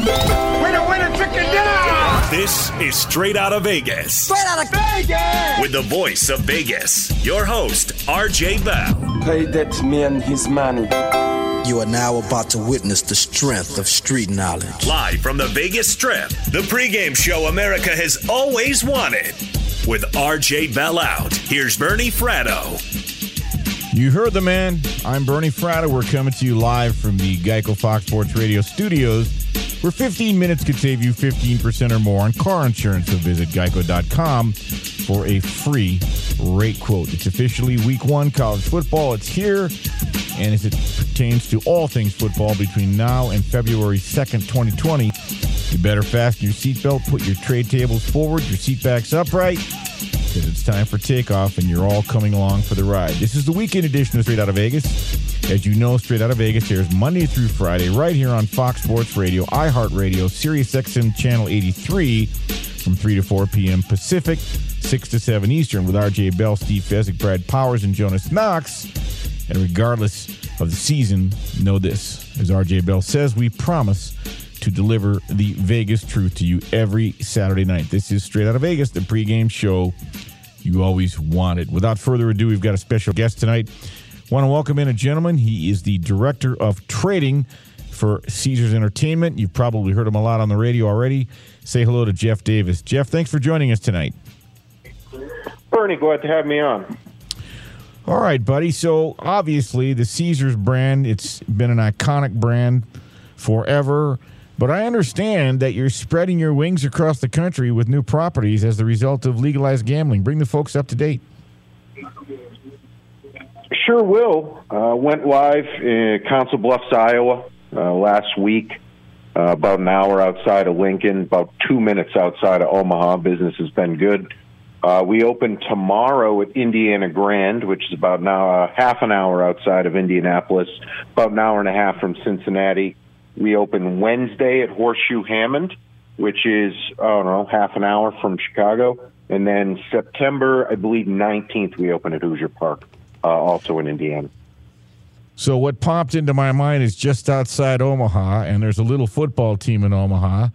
Winner, winner, chicken dinner! This is Straight Out of Vegas. Straight out of Vegas! With the voice of Vegas, your host, RJ Bell. Pay that man his money. You are now about to witness the strength of street knowledge. Live from the Vegas Strip, the pregame show America has always wanted. With RJ Bell out, here's Bernie Fratto. You heard the man. I'm Bernie Fratto. We're coming to you live from the Geico Fox Sports Radio studios, where 15 minutes could save you 15% or more on car insurance. So visit geico.com for a free rate quote. It's officially week one college football. It's here. And as it pertains to all things football between now and February 2nd, 2020, you better fasten your seatbelt, put your tray tables forward, your seat backs upright because it's time for takeoff and you're all coming along for the ride. This is the weekend edition of Straight Out of Vegas. As you know, Straight Out of Vegas airs Monday through Friday right here on Fox Sports Radio, iHeartRadio, Sirius XM Channel 83 from 3 to 4 p.m. Pacific, 6 to 7 Eastern with RJ Bell, Steve Fezzik, Brad Powers, and Jonas Knox. And regardless of the season, know this. As RJ Bell says, we promise to deliver the Vegas truth to you every Saturday night. This is Straight Out of Vegas, the pregame show you always wanted. Without further ado, we've got a special guest tonight. Want to welcome in a gentleman. He is the director of trading for Caesars Entertainment. You've probably heard him a lot on the radio already. Say hello to Jeff Davis. Jeff, thanks for joining us tonight. Bernie, glad to have me on. All right, buddy. So obviously, the Caesars brand, it's been an iconic brand forever. But I understand that you're spreading your wings across the country with new properties as the result of legalized gambling. Bring the folks up to date. Sure will. Uh, went live in Council Bluffs, Iowa uh, last week, uh, about an hour outside of Lincoln, about two minutes outside of Omaha. Business has been good. Uh, we open tomorrow at Indiana Grand, which is about now uh, half an hour outside of Indianapolis, about an hour and a half from Cincinnati. We open Wednesday at Horseshoe Hammond, which is, I don't know, half an hour from Chicago. And then September, I believe, 19th, we open at Hoosier Park, uh, also in Indiana. So, what popped into my mind is just outside Omaha, and there's a little football team in Omaha.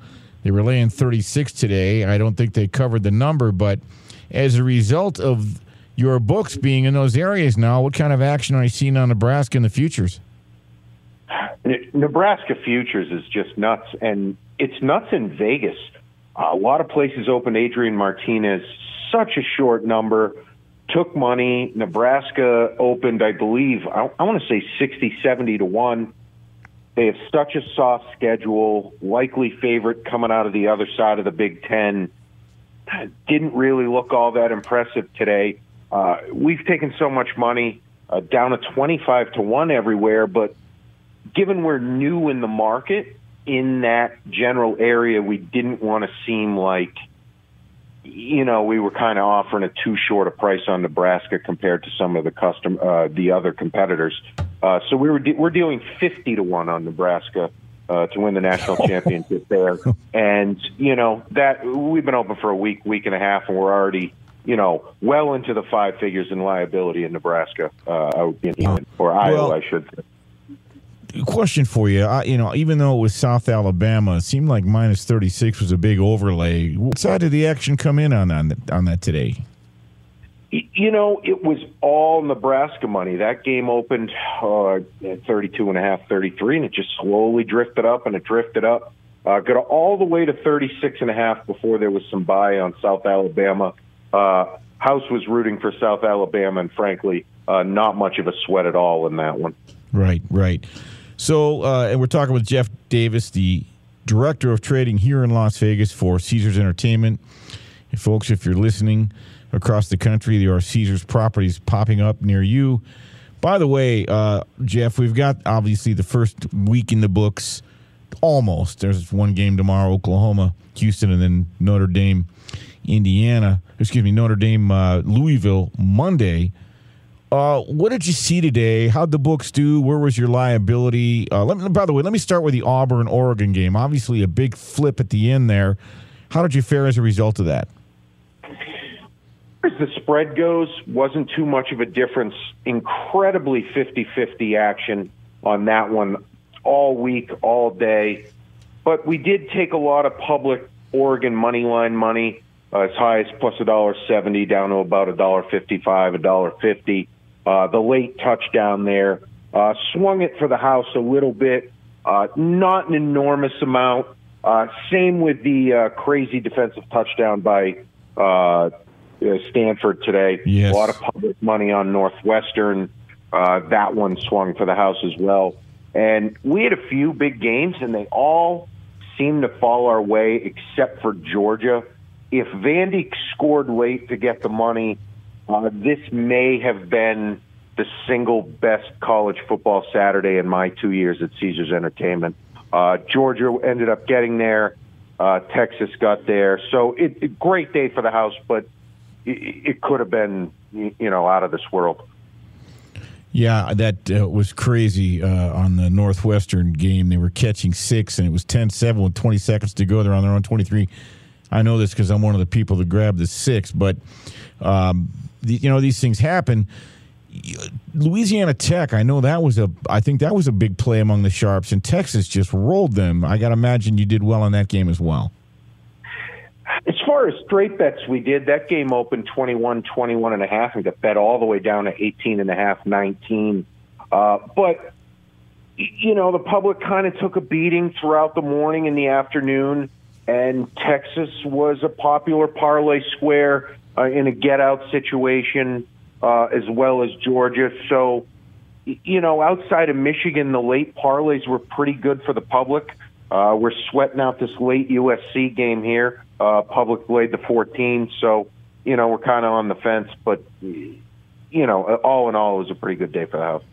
They were laying 36 today. I don't think they covered the number, but as a result of your books being in those areas now, what kind of action are you seeing on Nebraska in the futures? Nebraska futures is just nuts, and it's nuts in Vegas. a lot of places opened Adrian Martinez such a short number, took money. Nebraska opened, I believe, I, I want to say 60, 70 to 1. They have such a soft schedule, likely favorite coming out of the other side of the Big Ten. Didn't really look all that impressive today. Uh, we've taken so much money uh, down to 25 to 1 everywhere, but given we're new in the market in that general area, we didn't want to seem like – you know, we were kind of offering a too short a price on Nebraska compared to some of the custom uh, the other competitors. Uh, so we were de- we're dealing fifty to one on Nebraska uh, to win the national championship there, and you know that we've been open for a week, week and a half, and we're already you know well into the five figures in liability in Nebraska uh, in, or Iowa, well, I should say question for you. I, you know, even though it was South Alabama, it seemed like minus 36 was a big overlay. What side did the action come in on on, on that today? You know, it was all Nebraska money. That game opened uh, at 32 and a half, 33, and it just slowly drifted up and it drifted up. Uh, got all the way to 36 and a half before there was some buy on South Alabama. Uh, House was rooting for South Alabama, and frankly, uh, not much of a sweat at all in that one. Right, right. So, uh, and we're talking with Jeff Davis, the director of trading here in Las Vegas for Caesars Entertainment. And folks, if you're listening across the country, there are Caesars properties popping up near you. By the way, uh, Jeff, we've got obviously the first week in the books. Almost. There's one game tomorrow, Oklahoma, Houston, and then Notre Dame, Indiana. Excuse me, Notre Dame, uh, Louisville, Monday. Uh, what did you see today? How'd the books do? Where was your liability? Uh, me, by the way, let me start with the Auburn Oregon game. Obviously, a big flip at the end there. How did you fare as a result of that? As the spread goes, wasn't too much of a difference. Incredibly 50 50 action on that one all week, all day. But we did take a lot of public Oregon money line money uh, as high as plus a dollar seventy down to about a dollar fifty five, a dollar fifty. Uh, the late touchdown there uh, swung it for the house a little bit, uh, not an enormous amount. Uh, same with the uh, crazy defensive touchdown by uh, uh, Stanford today. Yes. A lot of public money on Northwestern. Uh, that one swung for the house as well. And we had a few big games, and they all seemed to fall our way except for Georgia. If Vandy scored late to get the money, uh, this may have been the single best college football Saturday in my two years at Caesars Entertainment. Uh, Georgia ended up getting there. Uh, Texas got there. So it, it great day for the house, but it, it could have been you know out of this world. Yeah, that uh, was crazy uh, on the Northwestern game. They were catching six, and it was 10 7 with 20 seconds to go. They're on their own 23. I know this because I'm one of the people that grabbed the six, but um, the, you know these things happen. Louisiana Tech, I know that was a, I think that was a big play among the sharps, and Texas just rolled them. I got to imagine you did well in that game as well. As far as straight bets we did, that game opened 21, 21 and a half and got bet all the way down to 18 and a half, 19. Uh, but, you know, the public kind of took a beating throughout the morning and the afternoon, and Texas was a popular parlay square uh, in a get out situation, uh, as well as Georgia. So, you know, outside of Michigan, the late parlays were pretty good for the public. Uh, we're sweating out this late USC game here. Uh, public played the 14, so you know we're kind of on the fence. But you know, all in all, it was a pretty good day for the house.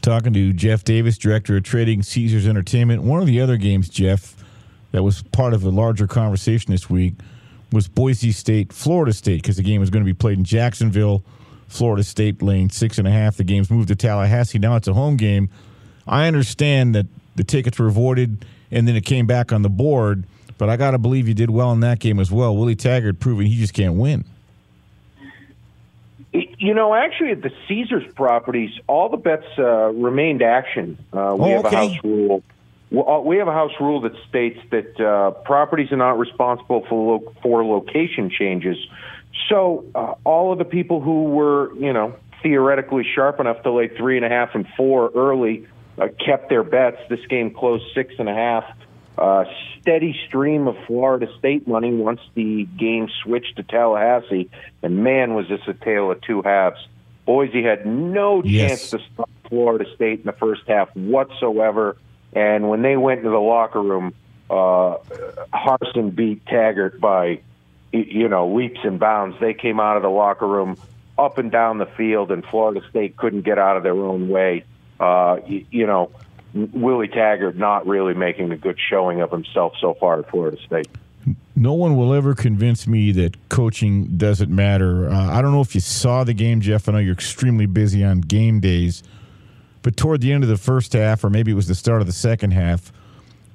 Talking to Jeff Davis, director of trading, Caesars Entertainment. One of the other games, Jeff, that was part of a larger conversation this week was Boise State, Florida State, because the game was going to be played in Jacksonville. Florida State laying six and a half. The game's moved to Tallahassee. Now it's a home game. I understand that the tickets were voided and then it came back on the board, but I got to believe you did well in that game as well. Willie Taggart proving he just can't win. You know, actually, at the Caesars properties, all the bets uh, remained action. Uh, we oh, okay. have a house rule we have a House rule that states that uh, properties are not responsible for lo- for location changes. So uh, all of the people who were, you know, theoretically sharp enough to lay three and a half and four early uh, kept their bets. This game closed six and a half. Uh, steady stream of Florida State money once the game switched to Tallahassee, and man, was this a tale of two halves. Boise had no Yes. chance to stop Florida State in the first half whatsoever, and when they went into the locker room, uh, Harsin beat Taggart by, you know, leaps and bounds. They came out of the locker room up and down the field, and Florida State couldn't get out of their own way. Uh, y- you know, Willie Taggart not really making a good showing of himself so far at Florida State. No one will ever convince me that coaching doesn't matter. Uh, I don't know if you saw the game, Jeff. I know you're extremely busy on game days, but toward the end of the first half, or maybe it was the start of the second half,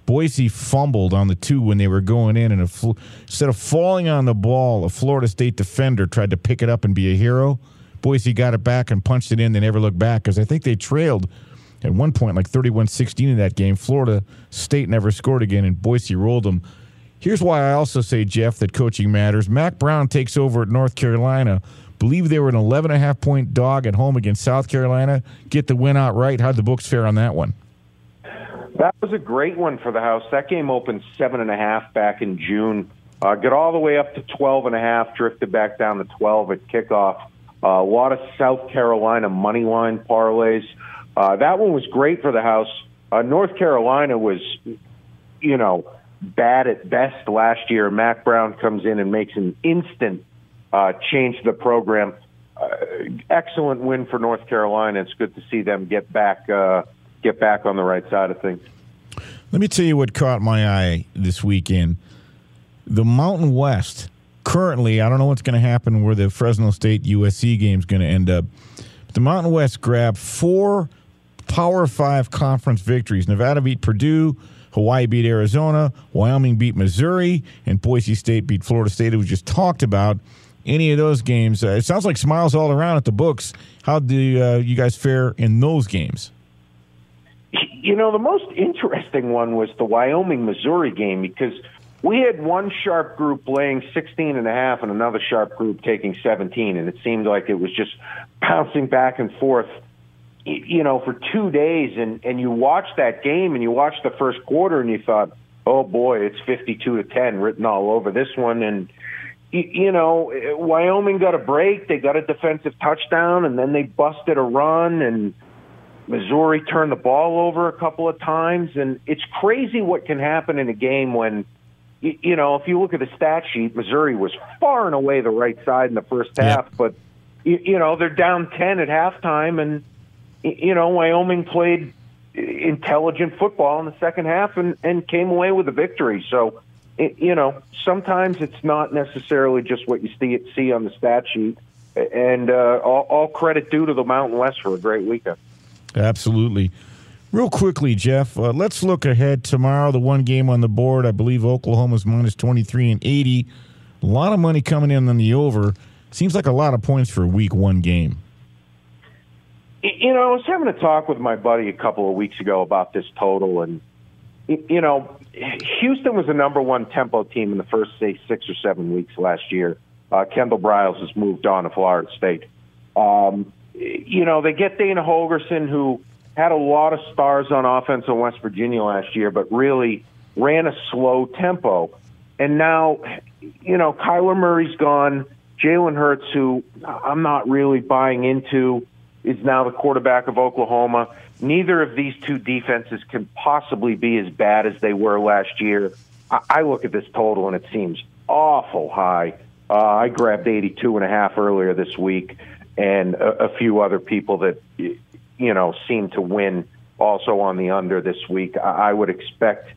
Boise fumbled on the two when they were going in, and fl- instead of falling on the ball, a Florida State defender tried to pick it up and be a hero. Boise got it back and punched it in. They never looked back because I think they trailed at one point like 31 16 in that game. Florida State never scored again, and Boise rolled them. Here's why I also say, Jeff, that coaching matters. Mack Brown takes over at North Carolina. Believe they were an 11 and a half point dog at home against South Carolina. Get the win outright. How'd the books fare on that one? That was a great one for the house. That game opened seven and a half back in June. Uh, got all the way up to twelve and a half, drifted back down to twelve at kickoff. Uh, a lot of South Carolina money line parlays. Uh, that one was great for the house. Uh, North Carolina was, you know, bad at best last year. Mack Brown comes in and makes an instant uh, change the program. Uh, excellent win for North Carolina. It's good to see them get back uh, get back on the right side of things. Let me tell you what caught my eye this weekend. The Mountain West, currently, I don't know what's going to happen where the Fresno State USC game is going to end up. But the Mountain West grabbed four Power Five conference victories. Nevada beat Purdue, Hawaii beat Arizona, Wyoming beat Missouri, and Boise State beat Florida State. It was just talked about. Any of those games, uh, it sounds like smiles all around at the books. How do uh, you guys fare in those games? You know, the most interesting one was the Wyoming Missouri game because we had one sharp group laying 16 and a half and another sharp group taking 17 and it seemed like it was just bouncing back and forth you know for 2 days and and you watched that game and you watched the first quarter and you thought oh boy it's 52 to 10 written all over this one and you know Wyoming got a break. They got a defensive touchdown and then they busted a run and Missouri turned the ball over a couple of times, and it's crazy what can happen in a game when, you know, if you look at the stat sheet, Missouri was far and away the right side in the first half, but you, know they're down ten at halftime, and you know Wyoming played intelligent football in the second half and and came away with a victory. So, y- you know, sometimes it's not necessarily just what you see see on the stat sheet, and uh, all, all credit due to the Mountain West for a great weekend. Absolutely. Real quickly, Jeff, uh, let's look ahead tomorrow. The one game on the board, I believe Oklahoma's minus 23 and 80. A lot of money coming in on the over. Seems like a lot of points for a week one game. You know, I was having a talk with my buddy a couple of weeks ago about this total, and you know, Houston was the number one tempo team in the first say six or seven weeks last year. Uh, Kendal Briles has moved on to Florida State. Um, you know, they get Dana Holgorsen, who had a lot of stars on offense in West Virginia last year, but really ran a slow tempo. And now, you know, Kyler Murray's gone. Jalen Hurts, who I'm not really buying into, is now the quarterback of Oklahoma. Neither of these two defenses can possibly be as bad as they were last year. I, I look at this total and it seems awful high. Uh, I grabbed 82 and a half earlier this week, and a, a few other people that you know seem to win also on the under this week. I, I would expect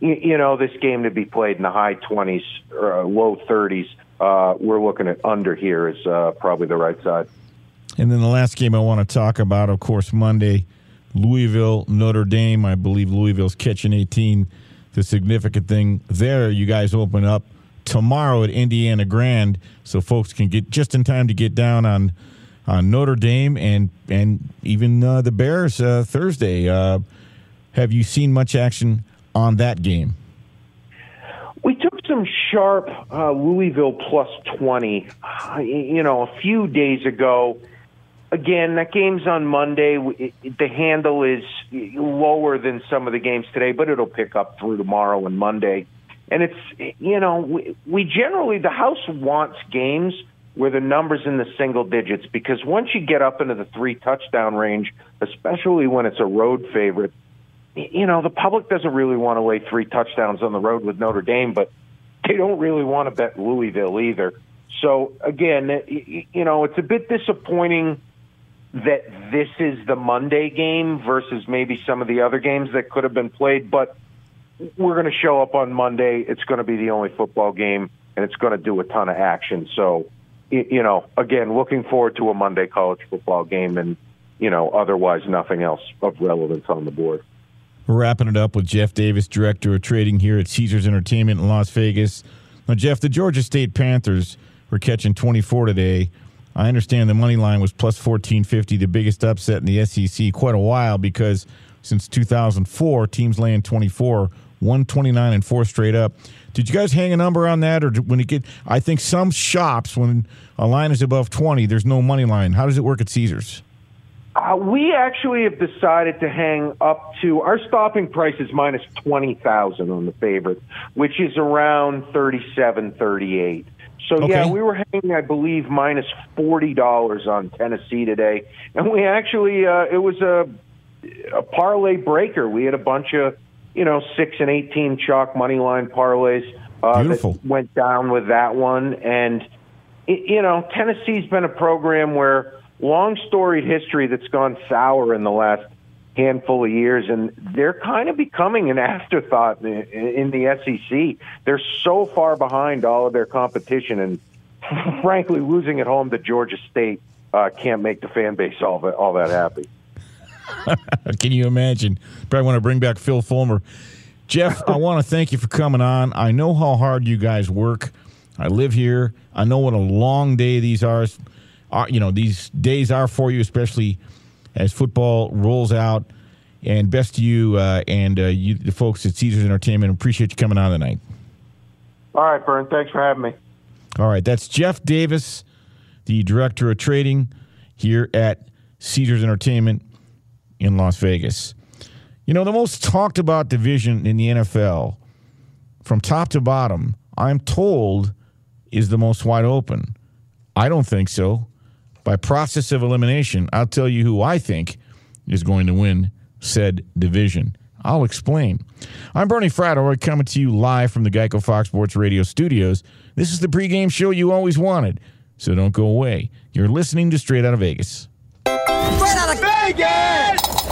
y- you know this game to be played in the high 20s or uh, low 30s. Uh, we're looking at under here is uh, probably the right side. And then the last game I want to talk about, of course, Monday, Louisville, Notre Dame. I believe Louisville's catching 18. The significant thing there, you guys open up tomorrow at Indiana Grand, so folks can get just in time to get down on on Notre Dame and and even uh, the Bears uh, Thursday. Uh, have you seen much action on that game? We took some sharp uh, Louisville plus 20, uh, you know, a few days ago. Again, that game's on Monday. the handle is lower than some of the games today, but it'll pick up through tomorrow and Monday. And it's, you know, we, we generally, the House wants games where the numbers in the single digits because once you get up into the three touchdown range, especially when it's a road favorite, you know, the public doesn't really want to lay three touchdowns on the road with Notre Dame, but they don't really want to bet Louisville either. So again, you know, it's a bit disappointing that this is the Monday game versus maybe some of the other games that could have been played, but we're going to show up on Monday. It's going to be the only football game, and it's going to do a ton of action. So, you know, again, looking forward to a Monday college football game, and you know, otherwise nothing else of relevance on the board. We're wrapping it up with Jeff Davis, director of trading here at Caesars Entertainment in Las Vegas. Now, Jeff, the Georgia State Panthers were catching 24 today. I understand the money line was plus 1450, the biggest upset in the SEC quite a while because since 2004, teams laying 24, 129 and four straight up. Did you guys hang a number on that, or when it get? I think some shops when a line is above 20, there's no money line. How does it work at Caesars? Uh, we actually have decided to hang up to our stopping price is minus 20,000 on the favorite, which is around 37, 38. So okay. yeah, we were hanging, I believe, minus forty dollars on Tennessee today, and we actually uh, it was a a parlay breaker. We had a bunch of you know six and eighteen chalk money line parlays uh, that went down with that one, and it, you know Tennessee's been a program where long storied history that's gone sour in the last handful of years, and they're kind of becoming an afterthought in, in the SEC. They're so far behind all of their competition, and frankly, losing at home to Georgia State uh, can't make the fan base all that, all that happy. Can you imagine? Probably want to bring back Phil Fulmer. Jeff, I want to thank you for coming on. I know how hard you guys work. I live here. I know what a long day these are. are you know, these days are for you, especially – as football rolls out. And best to you uh, and uh, you, the folks at Caesars Entertainment. Appreciate you coming on tonight. All right, Bern. Thanks for having me. All right, that's Jeff Davis, the director of trading here at Caesars Entertainment in Las Vegas. You know, the most talked about division in the NFL, from top to bottom, I'm told, is the most wide open. I don't think so by process of elimination, I'll tell you who I think is going to win said division. I'll explain. I'm Bernie Fratto, coming to you live from the Geico Fox Sports Radio studios. This is the pregame show you always wanted, so don't go away. You're listening to Straight Out of Vegas. Straight Out of Vegas!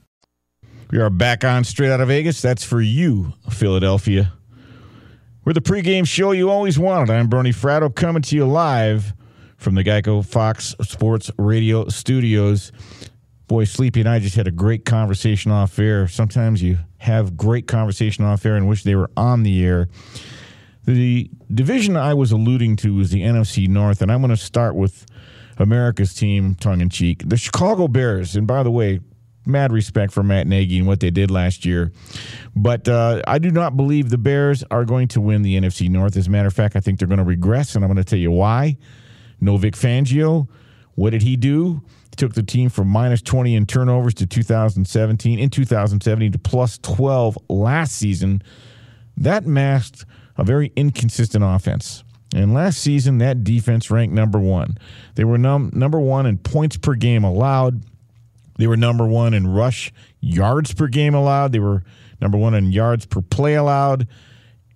We are back on straight out of Vegas. That's for you, Philadelphia. We're the pregame show you always wanted. I'm Bernie Fratto coming to you live from the Geico Fox Sports Radio studios. Boy, Sleepy and I just had a great conversation off air. Sometimes you have great conversation off air and wish they were on the air. The division I was alluding to is the NFC North, and I'm going to start with America's team, tongue in cheek. The Chicago Bears, and by the way, mad respect for Matt Nagy and what they did last year. But uh, I do not believe the Bears are going to win the NFC North. As a matter of fact, I think they're going to regress, and I'm going to tell you why. No Vic Fangio. What did he do? He took the team from minus 20 in turnovers to 2017, in 2017 to plus 12 last season. That masked a very inconsistent offense. And last season, that defense ranked number one. They were num- number one in points per game allowed. They were number one in rush yards per game allowed. They were number one in yards per play allowed,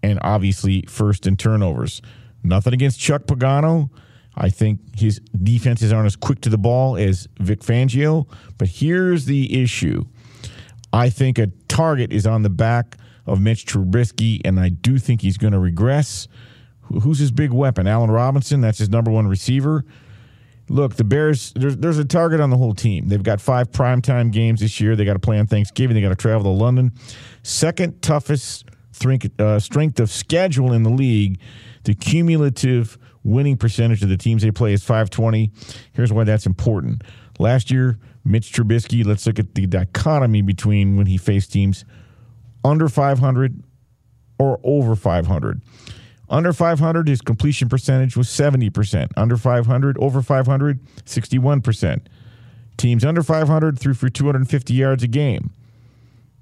and obviously first in turnovers. Nothing against Chuck Pagano. I think his defenses aren't as quick to the ball as Vic Fangio. But here's the issue I think a target is on the back of Mitch Trubisky, and I do think he's going to regress. Who's his big weapon? Allen Robinson, that's his number one receiver look, the Bears, there's, there's a target on the whole team. They've got five primetime games this year. They got to play on Thanksgiving. They got to travel to London. Second toughest strength, uh, strength of schedule in the league. The cumulative winning percentage of the teams they play is 520. Here's why that's important. Last year, Mitch Trubisky, let's look at the dichotomy between when he faced teams under 500 or over 500. Under 500, his completion percentage was 70%. Under 500, over 500, 61%. Teams under 500 threw for 250 yards a game.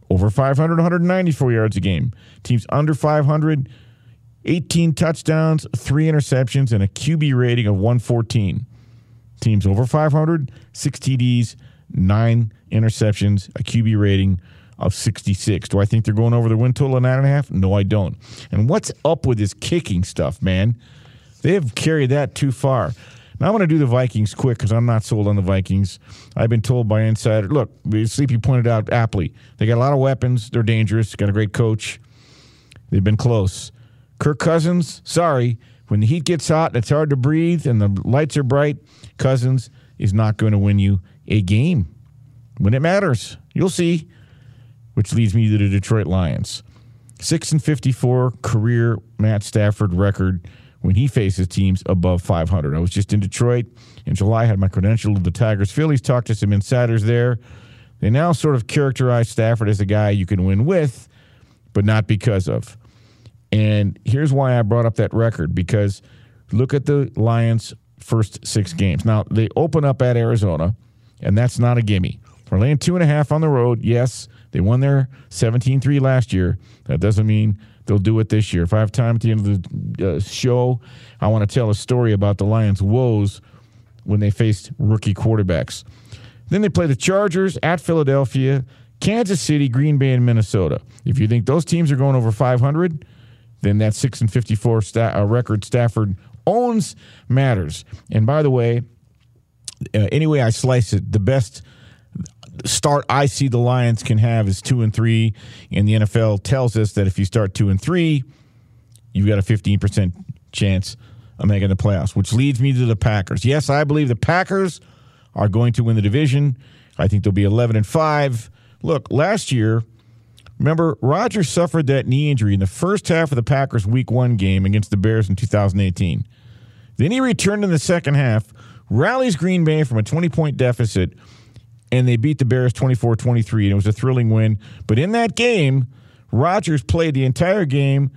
Over 500, 194 yards a game. Teams under 500, 18 touchdowns, three interceptions, and a QB rating of 114. Teams over 500, six TDs, nine interceptions, a QB rating of 66. Do I think they're going over the win total of nine and a half? No, I don't. And what's up with this kicking stuff, man? They have carried that too far. Now I'm going to do the Vikings quick because I'm not sold on the Vikings. I've been told by insider. Look, Sleepy pointed out aptly. They got a lot of weapons. They're dangerous. Got a great coach. They've been close. Kirk Cousins, sorry, when the heat gets hot and it's hard to breathe and the lights are bright, Cousins is not going to win you a game when it matters. You'll see which leads me to the Detroit Lions. 6 and 54 career Matt Stafford record when he faces teams above 500. I was just in Detroit in July, had my credential to the Tigers Phillies, talked to some insiders there. They now sort of characterize Stafford as a guy you can win with, but not because of. And here's why I brought up that record because look at the Lions' first six games. Now, they open up at Arizona, and that's not a gimme. We're laying two and a half on the road. Yes, they won their 17 3 last year. That doesn't mean they'll do it this year. If I have time at the end of the uh, show, I want to tell a story about the Lions' woes when they faced rookie quarterbacks. Then they play the Chargers at Philadelphia, Kansas City, Green Bay, and Minnesota. If you think those teams are going over 500, then that 6 and 54 sta- uh, record Stafford owns matters. And by the way, uh, any way I slice it, the best start I see the Lions can have is two and three, and the NFL tells us that if you start two and three, you've got a 15% chance of making the playoffs, which leads me to the Packers. Yes, I believe the Packers are going to win the division. I think they'll be 11 and 5. Look, last year, remember, Rodgers suffered that knee injury in the first half of the Packers' week one game against the Bears in 2018. Then he returned in the second half, rallies Green Bay from a 20 point deficit, and they beat the Bears 24 23. And it was a thrilling win. But in that game, Rodgers played the entire game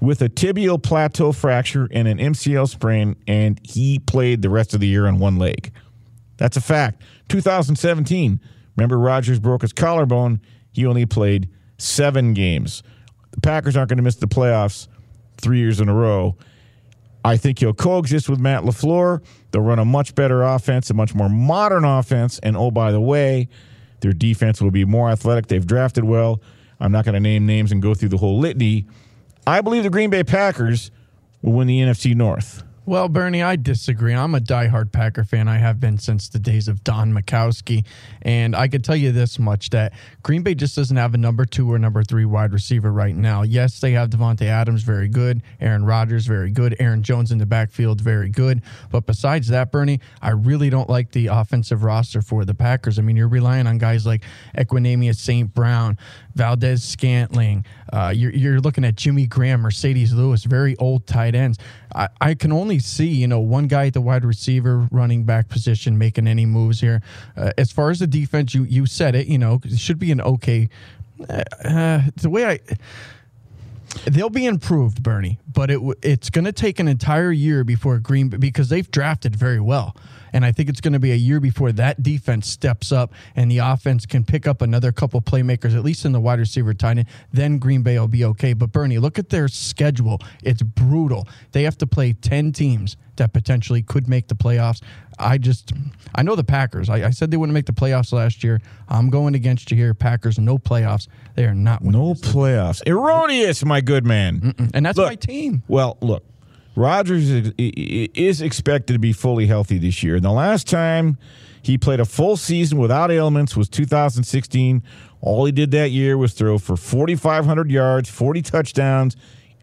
with a tibial plateau fracture and an MCL sprain, and he played the rest of the year on one leg. That's a fact. 2017, remember Rodgers broke his collarbone. He only played seven games. The Packers aren't going to miss the playoffs three years in a row. I think he'll coexist with Matt LaFleur. They'll run a much better offense, a much more modern offense. And oh, by the way, their defense will be more athletic. They've drafted well. I'm not going to name names and go through the whole litany. I believe the Green Bay Packers will win the NFC North. Well, Bernie, I disagree. I'm a diehard Packer fan. I have been since the days of Don Majkowski. And I could tell you this much that Green Bay just doesn't have a number two or number three wide receiver right now. Yes, they have Davante Adams, very good. Aaron Rodgers, very good. Aaron Jones in the backfield, very good. But besides that, Bernie, I really don't like the offensive roster for the Packers. I mean, you're relying on guys like Equanimeous St. Brown, Valdes-Scantling. Uh, you're, you're looking at Jimmy Graham, Marcedes Lewis, very old tight ends. I, I can only see, you know, one guy at the wide receiver, running back position, making any moves here. Uh, as far as the defense, you you said it. You know, it should be an okay. Uh, the way I. They'll be improved, Bernie, but it it's going to take an entire year before Green because they've drafted very well. And I think it's going to be a year before that defense steps up and the offense can pick up another couple playmakers, at least in the wide receiver tight end. Then Green Bay will be okay. But Bernie, look at their schedule. It's brutal. They have to play 10 teams that potentially could make the playoffs. I just, I know the Packers. I, I, said they wouldn't make the playoffs last year. I'm going against you here. Packers, no playoffs. They are not No playoffs. Erroneous, my good man. Mm-mm. And that's look, my team. Well, look, Rodgers is expected to be fully healthy this year. And the last time he played a full season without ailments was 2016. All he did that year was throw for 4,500 yards, 40 touchdowns,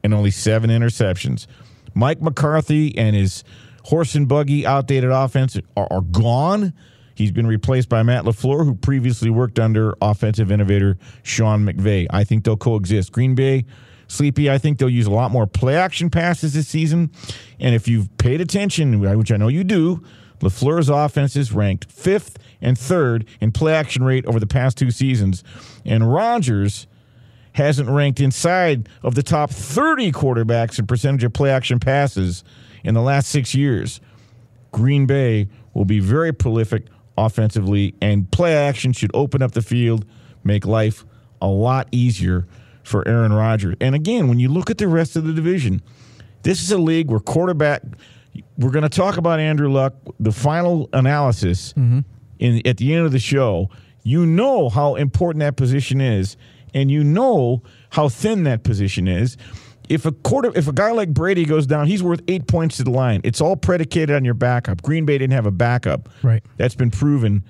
and only seven interceptions. Mike McCarthy and his horse and buggy outdated offense are, are gone. He's been replaced by Matt LaFleur, who previously worked under offensive innovator Sean McVay. I think they'll coexist. Green Bay Sleepy, I think they'll use a lot more play action passes this season. And if you've paid attention, which I know you do, LaFleur's offense is ranked fifth and third in play action rate over the past two seasons. And Rodgers hasn't ranked inside of the top 30 quarterbacks in percentage of play action passes in the last six years. Green Bay will be very prolific offensively, and play action should open up the field, make life a lot easier for Aaron Rodgers. And again, when you look at the rest of the division, this is a league where quarterback. We're going to talk about Andrew Luck, the final analysis mm-hmm. in at the end of the show. You know how important that position is, and you know how thin that position is. If a quarter, if a guy like Brady goes down, he's worth eight points to the line. It's all predicated on your backup. Green Bay didn't have a backup. Right. That's been proven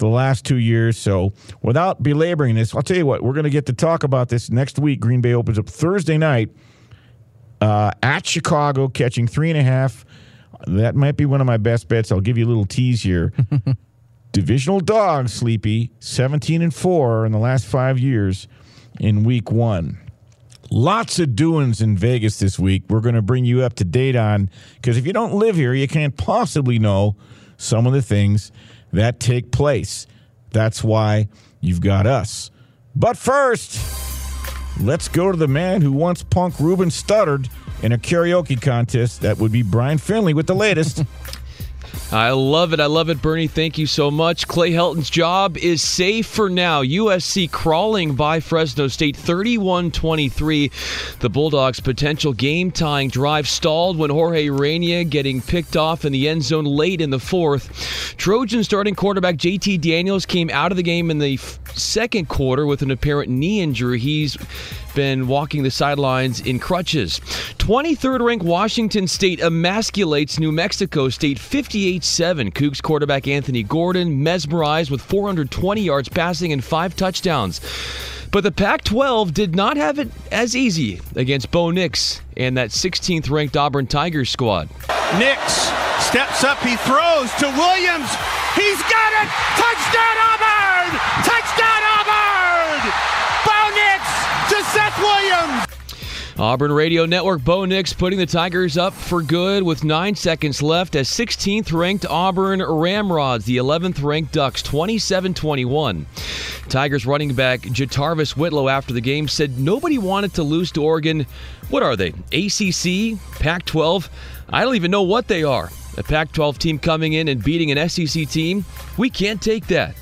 the last two years. So without belaboring this, I'll tell you what, we're going to get to talk about this next week. Green Bay opens up Thursday night uh, at Chicago, catching three and a half. That might be one of my best bets. I'll give you a little tease here. Divisional dog, Sleepy, 17 and 4 in the last five years in week one. Lots of doings in Vegas this week. We're going to bring you up to date on because if you don't live here, you can't possibly know some of the things that take place. That's why you've got us. But first, let's go to the man who once punk Ruben Studdard in a karaoke contest. That would be Brian Finley with the latest. I love it. I love it, Bernie. Thank you so much. Clay Helton's job is safe for now. USC crawling by Fresno State 31 23. The Bulldogs' potential game tying drive stalled when Jorge Reyna getting picked off in the end zone late in the fourth. Trojan starting quarterback JT Daniels came out of the game in the second quarter with an apparent knee injury. He's been walking the sidelines in crutches. 23rd ranked Washington State emasculates New Mexico State 58 7. Cougs quarterback Anthony Gordon mesmerized with 420 yards passing and five touchdowns. But the Pac 12 did not have it as easy against Bo Nix and that 16th ranked Auburn Tigers squad. Nix steps up, he throws to Williams. He's got it! Touchdown Auburn! Touchdown Auburn! To Seth Williams! Auburn Radio Network Bo Nix putting the Tigers up for good with nine seconds left as 16th ranked Auburn Ramrods, the 11th ranked Ducks, 27 21. Tigers running back Jatarvis Whitlow after the game said nobody wanted to lose to Oregon. What are they? ACC? Pac 12? I don't even know what they are. A Pac 12 team coming in and beating an SEC team? We can't take that.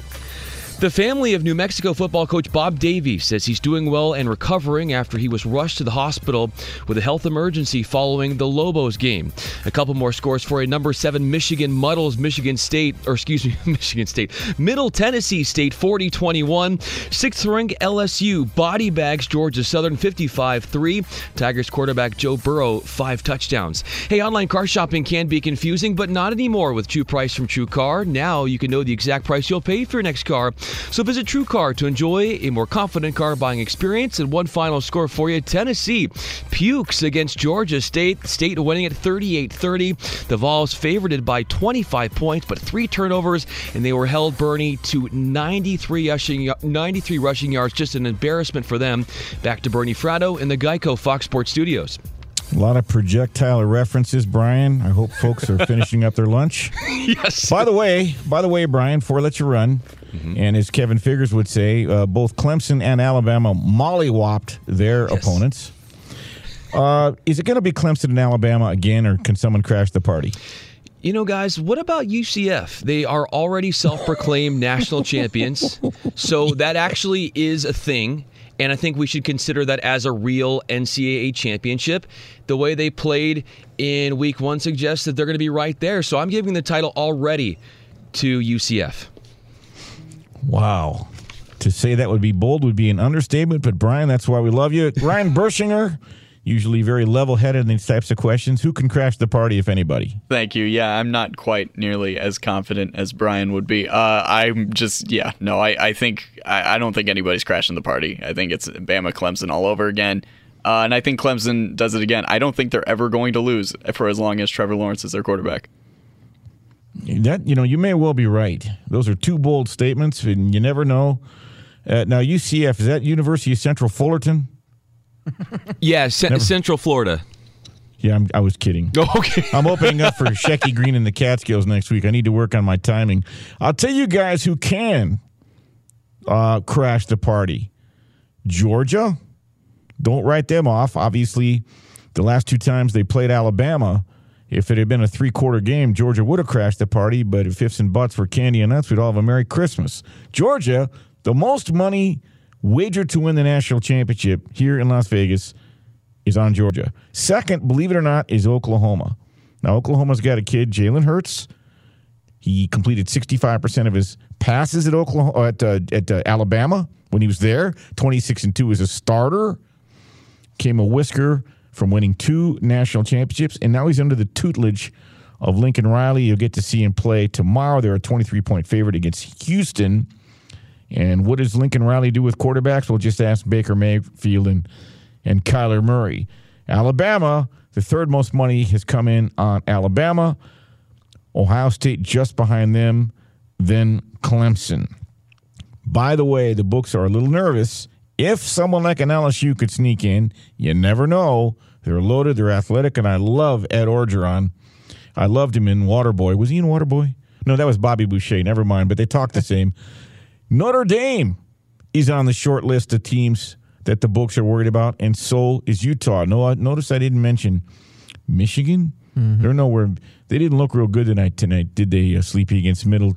The family of New Mexico football coach Bob Davie says he's doing well and recovering after he was rushed to the hospital with a health emergency following the Lobos game. A couple more scores for a number seven Michigan muddles Michigan State, or excuse me, Michigan State, Middle Tennessee State 40 21. Sixth ranked LSU body bags Georgia Southern 55 3. Tigers quarterback Joe Burrow, five touchdowns. Hey, online car shopping can be confusing, but not anymore with True Price from True Car. Now you can know the exact price you'll pay for your next car. So visit TrueCar to enjoy a more confident car buying experience. And one final score for you Tennessee pukes against Georgia State. State winning at 38 30. The Vols favored by 25 points, but three turnovers, and they were held, Bernie, to 93 rushing, 93 rushing yards. Just an embarrassment for them. Back to Bernie Fratto in the Geico Fox Sports studios. A lot of projectile references, Brian. I hope folks are finishing up their lunch. yes. By the way, by the way, Brian, before I let you run, mm-hmm. and as Kevin Figures would say, uh, both Clemson and Alabama mollywopped their yes. opponents. Uh, is it going to be Clemson and Alabama again, or can someone crash the party? You know, guys, what about UCF? They are already self proclaimed national champions. So that actually is a thing. And I think we should consider that as a real NCAA championship. The way they played in week one suggests that they're going to be right there. So I'm giving the title already to UCF. Wow. To say that would be bold would be an understatement, but Brian, that's why we love you. Ryan Bershinger usually very level headed in these types of questions. Who can crash the party, if anybody? Thank you. Yeah, I'm not quite nearly as confident as Brian would be. Uh, I'm just, yeah, no, I, I think, I, I, don't think anybody's crashing the party. I think it's Bama Clemson all over again. Uh, and I think Clemson does it again. I don't think they're ever going to lose for as long as Trevor Lawrence is their quarterback. That you know, you may well be right. Those are two bold statements, and you never know. Uh, now, UCF is that University of Central Fullerton? Yeah, C- Central Florida. Yeah, I'm, i was kidding. Okay. I'm opening up for Shecky Greene and the Catskills next week. I need to work on my timing. I'll tell you guys who can uh, crash the party. Georgia, don't write them off. Obviously, the last two times they played Alabama, if it had been a three quarter game, Georgia would have crashed the party. But if ifs and buts were candy and nuts, we'd all have a Merry Christmas. Georgia, the most money wager to win the national championship here in Las Vegas is on Georgia. Second, believe it or not, is Oklahoma. Now, Oklahoma's got a kid, Jalen Hurts. He completed 65% of his passes at Oklahoma at uh, at uh, Alabama when he was there. 26 and 2 as a starter. Came a whisker from winning two national championships, and now he's under the tutelage of Lincoln Riley. You'll get to see him play tomorrow. They're a 23 point favorite against Houston. And what does Lincoln Riley do with quarterbacks? We'll just ask Baker Mayfield and, and Kyler Murray. Alabama, the third most money has come in on Alabama. Ohio State just behind them, then Clemson. By the way, the books are a little nervous. If someone like an LSU could sneak in, you never know. They're loaded, they're athletic, and I love Ed Orgeron. I loved him in Waterboy. Was he in Waterboy? No, that was Bobby Boucher. Never mind, but they talk the same. Notre Dame is on the short list of teams that the books are worried about, and so is Utah. No, notice I didn't mention Michigan, Mm-hmm. They're nowhere. They didn't look real good tonight. Tonight, did they? Uh, sleepy against Middle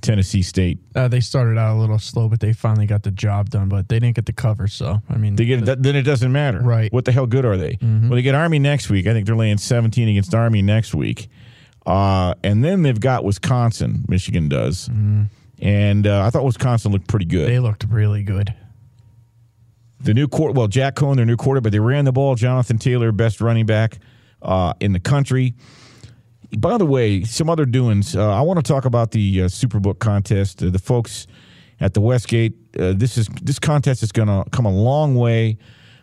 Tennessee State. Uh, they started out a little slow, but they finally got the job done. But they didn't get the cover, so I mean, they get the, then it doesn't matter. Right? What the hell good are they? Mm-hmm. Well, they get Army next week. I think they're laying 17 against Army next week, uh, and then they've got Wisconsin. Michigan does, mm-hmm. And uh, I thought Wisconsin looked pretty good. They looked really good. The new court, well, Jack Coan, their new quarter, but they ran the ball. Jonathan Taylor, best running back uh, in the country. By the way, some other doings. Uh, I want to talk about the uh, Superbook contest. Uh, the folks at the Westgate. Uh, this is this contest is going to come a long way.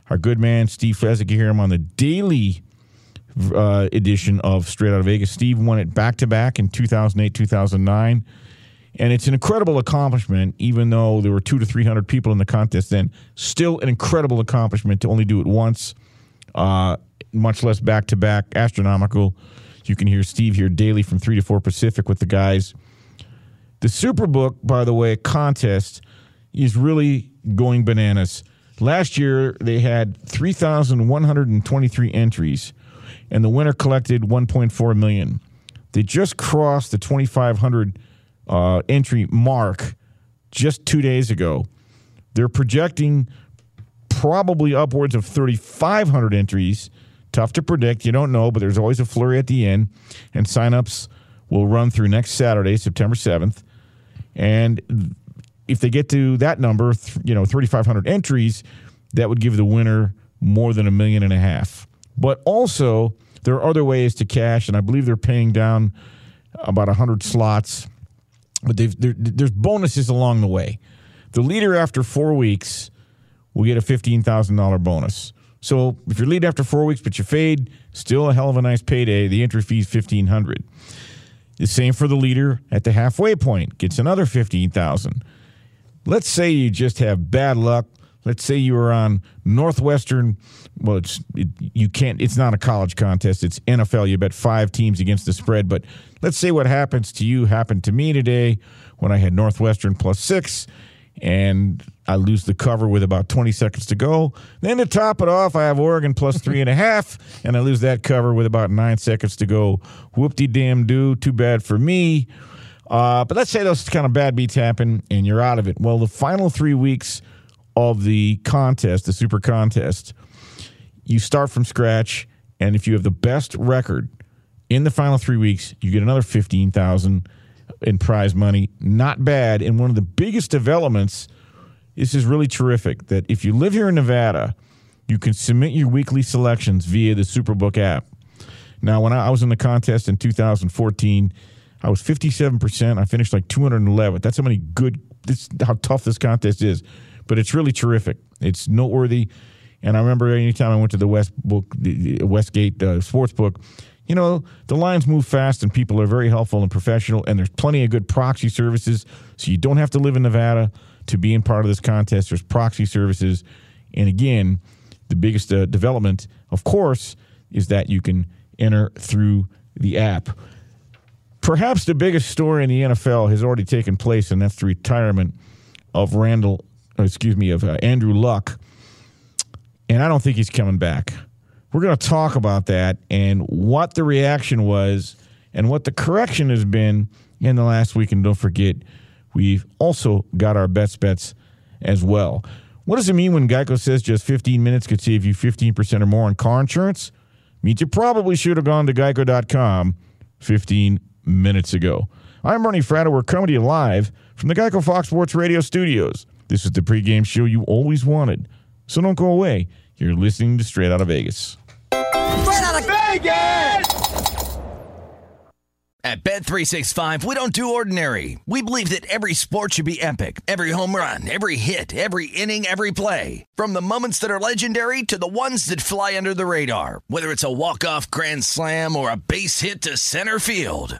Our good man Steve Fezzik, you hear him on the daily uh, edition of Straight Out of Vegas. Steve won it back to back in 2008, 2009. And it's an incredible accomplishment, even though there were two to 300 people in the contest then. Still an incredible accomplishment to only do it once, uh, much less back to back. Astronomical. You can hear Steve here daily from 3 to 4 Pacific with the guys. The Superbook, by the way, contest is really going bananas. Last year, they had 3,123 entries, and the winner collected 1.4 million. They just crossed the 2,500 uh, entry mark just two days ago. They're projecting probably upwards of 3,500 entries. Tough to predict. You don't know, but there's always a flurry at the end. And signups will run through next Saturday, September 7th. And if they get to that number, you know, 3,500 entries, that would give the winner more than a million and a half. But also, there are other ways to cash, and I believe they're paying down about 100 slots but there's bonuses along the way. The leader after four weeks will get a $15,000 bonus. So if you're lead after four weeks, but you fade, still a hell of a nice payday. The entry fee is 1500 The same for the leader at the halfway point, gets another 15000 Let's say you just have bad luck. Let's say you were on Northwestern. Well, it's it, you can't. It's not a college contest. It's NFL. You bet five teams against the spread, but Let's say what happens to you happened to me today when I had Northwestern plus six and I lose the cover with about 20 seconds to go. Then to top it off, I have Oregon plus three and a half, and I lose that cover with about nine seconds to go. Whoop de damn do. Too bad for me. Uh, but let's say those kind of bad beats happen and you're out of it. Well, the final three weeks of the contest, the super contest, you start from scratch, and if you have the best record in the final three weeks, you get another fifteen thousand in prize money. Not bad. And one of the biggest developments. This is really terrific. That if you live here in Nevada, you can submit your weekly selections via the Superbook app. Now, when I, was in the contest in 2014, I was 57%. I finished like 211. That's how many good. This how tough this contest is, but it's really terrific. It's noteworthy. And I remember anytime I went to the West book, the Westgate uh, Sports Book, you know, the lines move fast and people are very helpful and professional, and there's plenty of good proxy services. So you don't have to live in Nevada to be in part of this contest. There's proxy services. And again, the biggest uh, development, of course, is that you can enter through the app. Perhaps the biggest story in the NFL has already taken place, and that's the retirement of Randall, excuse me, of uh, Andrew Luck. And I don't think he's coming back. We're going to talk about that and what the reaction was and what the correction has been in the last week. And don't forget, we've also got our best bets as well. What does it mean when Geico says just 15 minutes could save you 15% or more on car insurance? Means you probably should have gone to geico.com 15 minutes ago. I'm Bernie Fratto. We're coming to you live from the Geico Fox Sports Radio studios. This is the pregame show you always wanted. So don't go away. You're listening to Straight Out of Vegas. Straight out of Vegas! At Bet365, we don't do ordinary. We believe that every sport should be epic. Every home run, every hit, every inning, every play. From the moments that are legendary to the ones that fly under the radar. Whether it's a walk-off grand slam or a base hit to center field.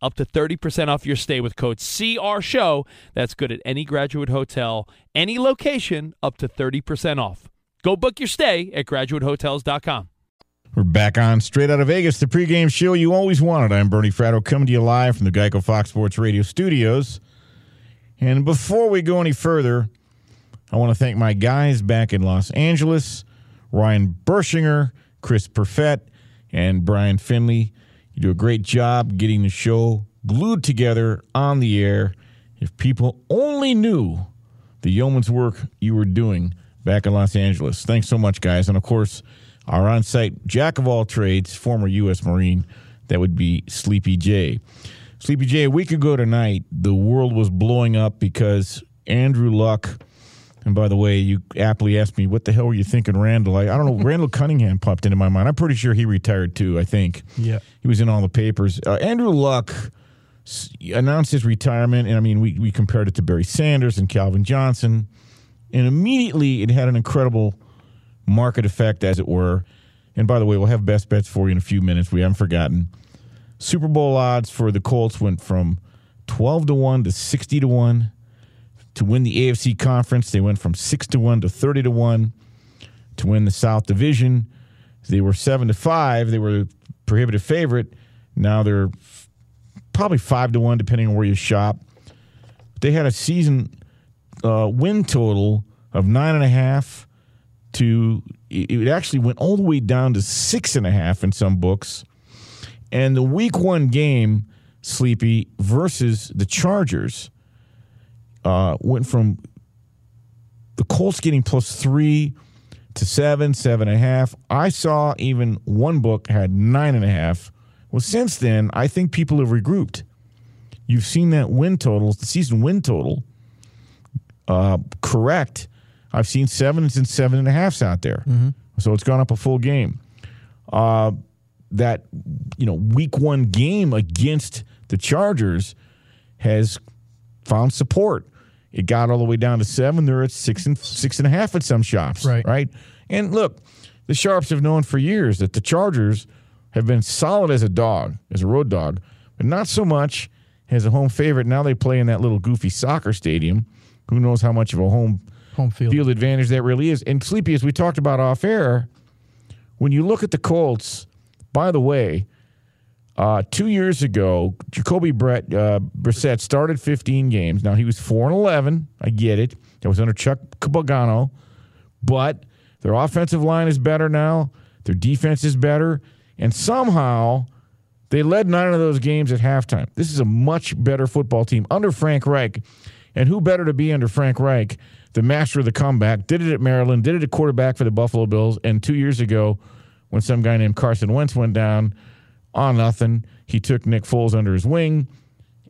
up to 30% off your stay with code CR Show. That's good at any graduate hotel, any location, up to 30% off. Go book your stay at graduatehotels.com. We're back on straight out of Vegas, the pregame show you always wanted. I'm Bernie Fratto coming to you live from the Geico Fox Sports Radio studios. And before we go any further, I want to thank my guys back in Los Angeles Ryan Bershinger, Chris Perfett, and Brian Finley. You do a great job getting the show glued together on the air. If people only knew the yeoman's work you were doing back in Los Angeles. Thanks so much, guys. And of course, our on site jack of all trades, former U.S. Marine, that would be Sleepy J. Sleepy J, a week ago tonight, the world was blowing up because Andrew Luck. And by the way, you aptly asked me, what the hell were you thinking, Randall? I, I don't know. Randall Cunningham popped into my mind. I'm pretty sure he retired too, I think. Yeah. He was in all the papers. Uh, Andrew Luck announced his retirement. And I mean, we, we compared it to Barry Sanders and Calvin Johnson. And immediately it had an incredible market effect, as it were. And by the way, we'll have best bets for you in a few minutes. We haven't forgotten. Super Bowl odds for the Colts went from 12 to 1 to 60 to 1. To win the AFC conference, they went from 6 to 1 to 30 to 1. To win the South Division, they were 7 to 5. They were prohibitive favorite. Now they're probably 5 to 1, depending on where you shop. They had a season uh, win total of 9.5 to, it it actually went all the way down to 6.5 in some books. And the week one game, Sleepy, versus the Chargers, uh, went from the Colts getting plus three to seven, seven and a half. I saw even one book had nine and a half. Well, since then, I think people have regrouped. You've seen that win total, the season win total, uh, correct. I've seen sevens and seven and a halfs out there. So it's gone up a full game. Uh, that you know week one game against the Chargers has found support. It got all the way down to seven. They're at six and six and a half at some shops. Right. Right. And look, the Sharps have known for years that the Chargers have been solid as a dog, as a road dog, but not so much as a home favorite. Now they play in that little goofy soccer stadium. Who knows how much of a home home field, field advantage that really is. And Sleepy, as we talked about off air, when you look at the Colts, by the way, Uh, two years ago, Jacoby Brett uh, Brissett started 15 games. Now he was four and 11. I get it. That was under Chuck Pagano, but their offensive line is better now. Their defense is better, and somehow they led nine of those games at halftime. This is a much better football team under Frank Reich, and who better to be under Frank Reich, the master of the comeback? Did it at Maryland, did it at quarterback for the Buffalo Bills, and two years ago, when some guy named Carson Wentz went down on nothing. He took Nick Foles under his wing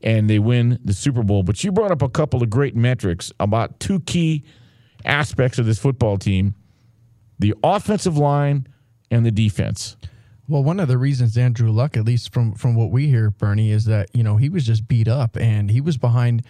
and they win the Super Bowl. But you brought up a couple of great metrics about two key aspects of this football team the offensive line and the defense. Well, one of the reasons Andrew Luck, at least from from what we hear, Bernie, is that you know he was just beat up and he was behind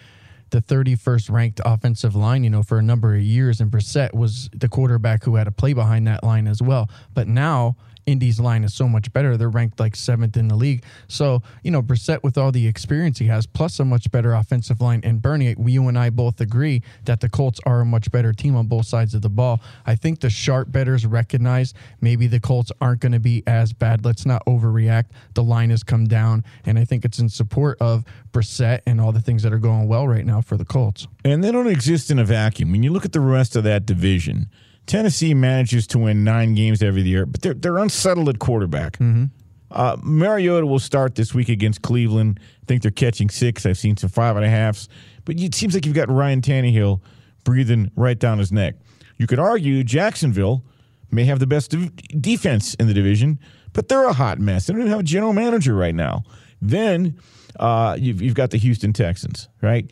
the 31st ranked offensive line, you know, for a number of years, and Brissett was the quarterback who had to play behind that line as well. But now Indy's line is so much better. They're ranked like seventh in the league. So, you know, Brissett, with all the experience he has, plus a much better offensive line. And Bernie, you and I both agree that the Colts are a much better team on both sides of the ball. I think the sharp betters recognize maybe the Colts aren't going to be as bad. Let's not overreact. The line has come down. And I think it's in support of Brissett and all the things that are going well right now for the Colts. And they don't exist in a vacuum. When you look at the rest of that division, Tennessee manages to win nine games every year, but they're they're unsettled at quarterback. Mm-hmm. Uh, Mariota will start this week against Cleveland. I think they're catching six. I've seen some five and a halfs, but it seems like you've got Ryan Tannehill breathing right down his neck. You could argue Jacksonville may have the best defense in the division, but they're a hot mess. They don't even have a general manager right now. Then uh, you've, you've got the Houston Texans, right?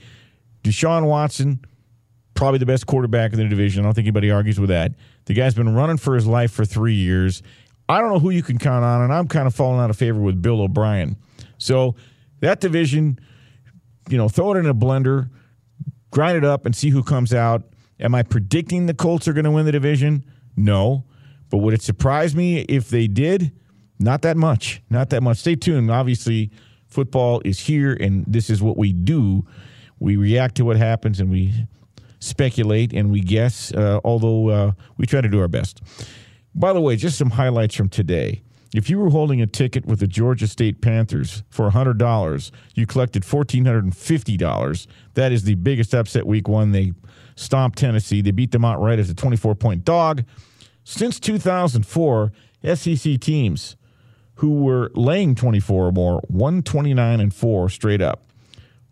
Deshaun Watson probably the best quarterback in the division. I don't think anybody argues with that. The guy's been running for his life for three years. I don't know who you can count on, and I'm kind of falling out of favor with Bill O'Brien. So that division, you know, throw it in a blender, grind it up, and see who comes out. Am I predicting the Colts are going to win the division? No. But would it surprise me if they did? Not that much. Not that much. Stay tuned. Obviously, football is here, and this is what we do. We react to what happens, and we speculate and we guess, uh, although uh, we try to do our best. By the way, just some highlights from today. If you were holding a ticket with the Georgia State Panthers for $100, you collected $1,450. That is the biggest upset week one. They stomped Tennessee. They beat them outright as a 24 point dog. Since 2004, SEC teams who were laying 24 or more, 129 and 4 straight up.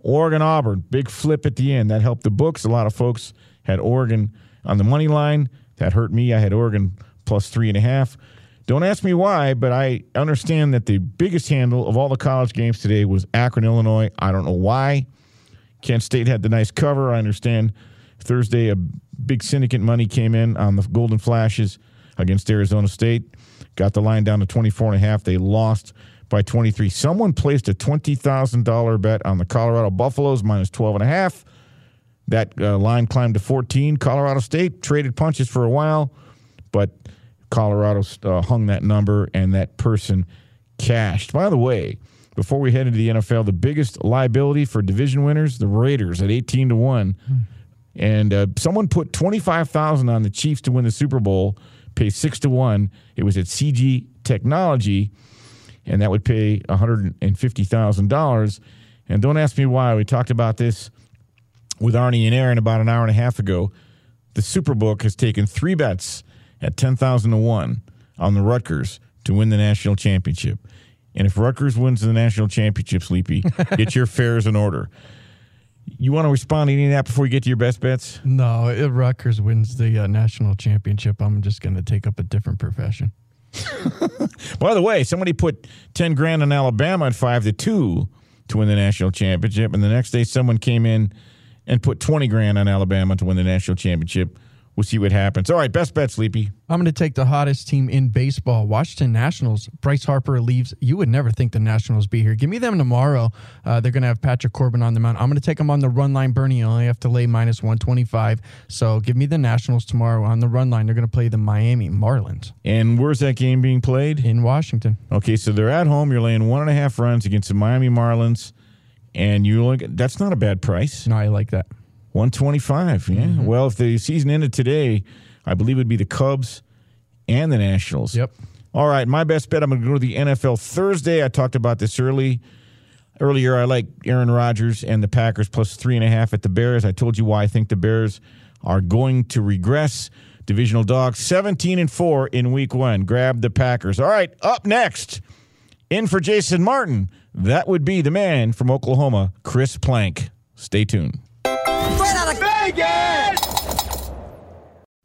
Oregon Auburn, big flip at the end. That helped the books. A lot of folks had Oregon on the money line. That hurt me. I had Oregon plus three and a half. Don't ask me why, but I understand that the biggest handle of all the college games today was Akron, Illinois. I don't know why. Kent State had the nice cover. I understand Thursday a big syndicate money came in on the Golden Flashes against Arizona State. Got the line down to 24 and a half. They lost by 23. Someone placed a $20,000 bet on the Colorado Buffaloes minus 12 and a half. That uh, line climbed to 14. Colorado State traded punches for a while, but Colorado uh, hung that number and that person cashed. By the way, before we head into the NFL, the biggest liability for division winners, the Raiders at 18 to 1. Hmm. And uh, someone put 25,000 on the Chiefs to win the Super Bowl, pay 6 to 1. It was at CG Technology and that would pay $150,000. And don't ask me why. We talked about this with Arnie and Aaron about an hour and a half ago. The Superbook has taken three bets at 10,000 to 1 on the Rutgers to win the national championship. And if Rutgers wins the national championship, Sleepy, get your fares in order. You want to respond to any of that before you get to your best bets? No, if Rutgers wins the uh, national championship, I'm just going to take up a different profession. By the way, somebody put 10 grand on Alabama at 5 to 2 to win the national championship. And the next day, someone came in and put 20 grand on Alabama to win the national championship. We'll see what happens. All right, best bet, Sleepy. I'm going to take the hottest team in baseball, Washington Nationals. Bryce Harper leaves. You would never think the Nationals be here. Give me them tomorrow. Uh, they're going to have Patrick Corbin on the mound. I'm going to take them on the run line. Bernie, you only have to lay minus 125. So give me the Nationals tomorrow on the run line. They're going to play the Miami Marlins. And where's that game being played? In Washington. Okay, so they're at home. You're laying one and a half runs against the Miami Marlins. And you look, that's not a bad price. No, I like that. 125. Yeah. Mm-hmm. Well, if the season ended today, I believe it would be the Cubs and the Nationals. Yep. All right, my best bet. I'm going to go to the NFL Thursday. I talked about this early earlier. I like Aaron Rodgers and the Packers plus three and a half at the Bears. I told you why I think the Bears are going to regress. Divisional dogs, 17 and four in Week One. Grab the Packers. All right, up next, in for Jason Martin. That would be the man from Oklahoma, Chris Plank. Stay tuned. Out of Vegas!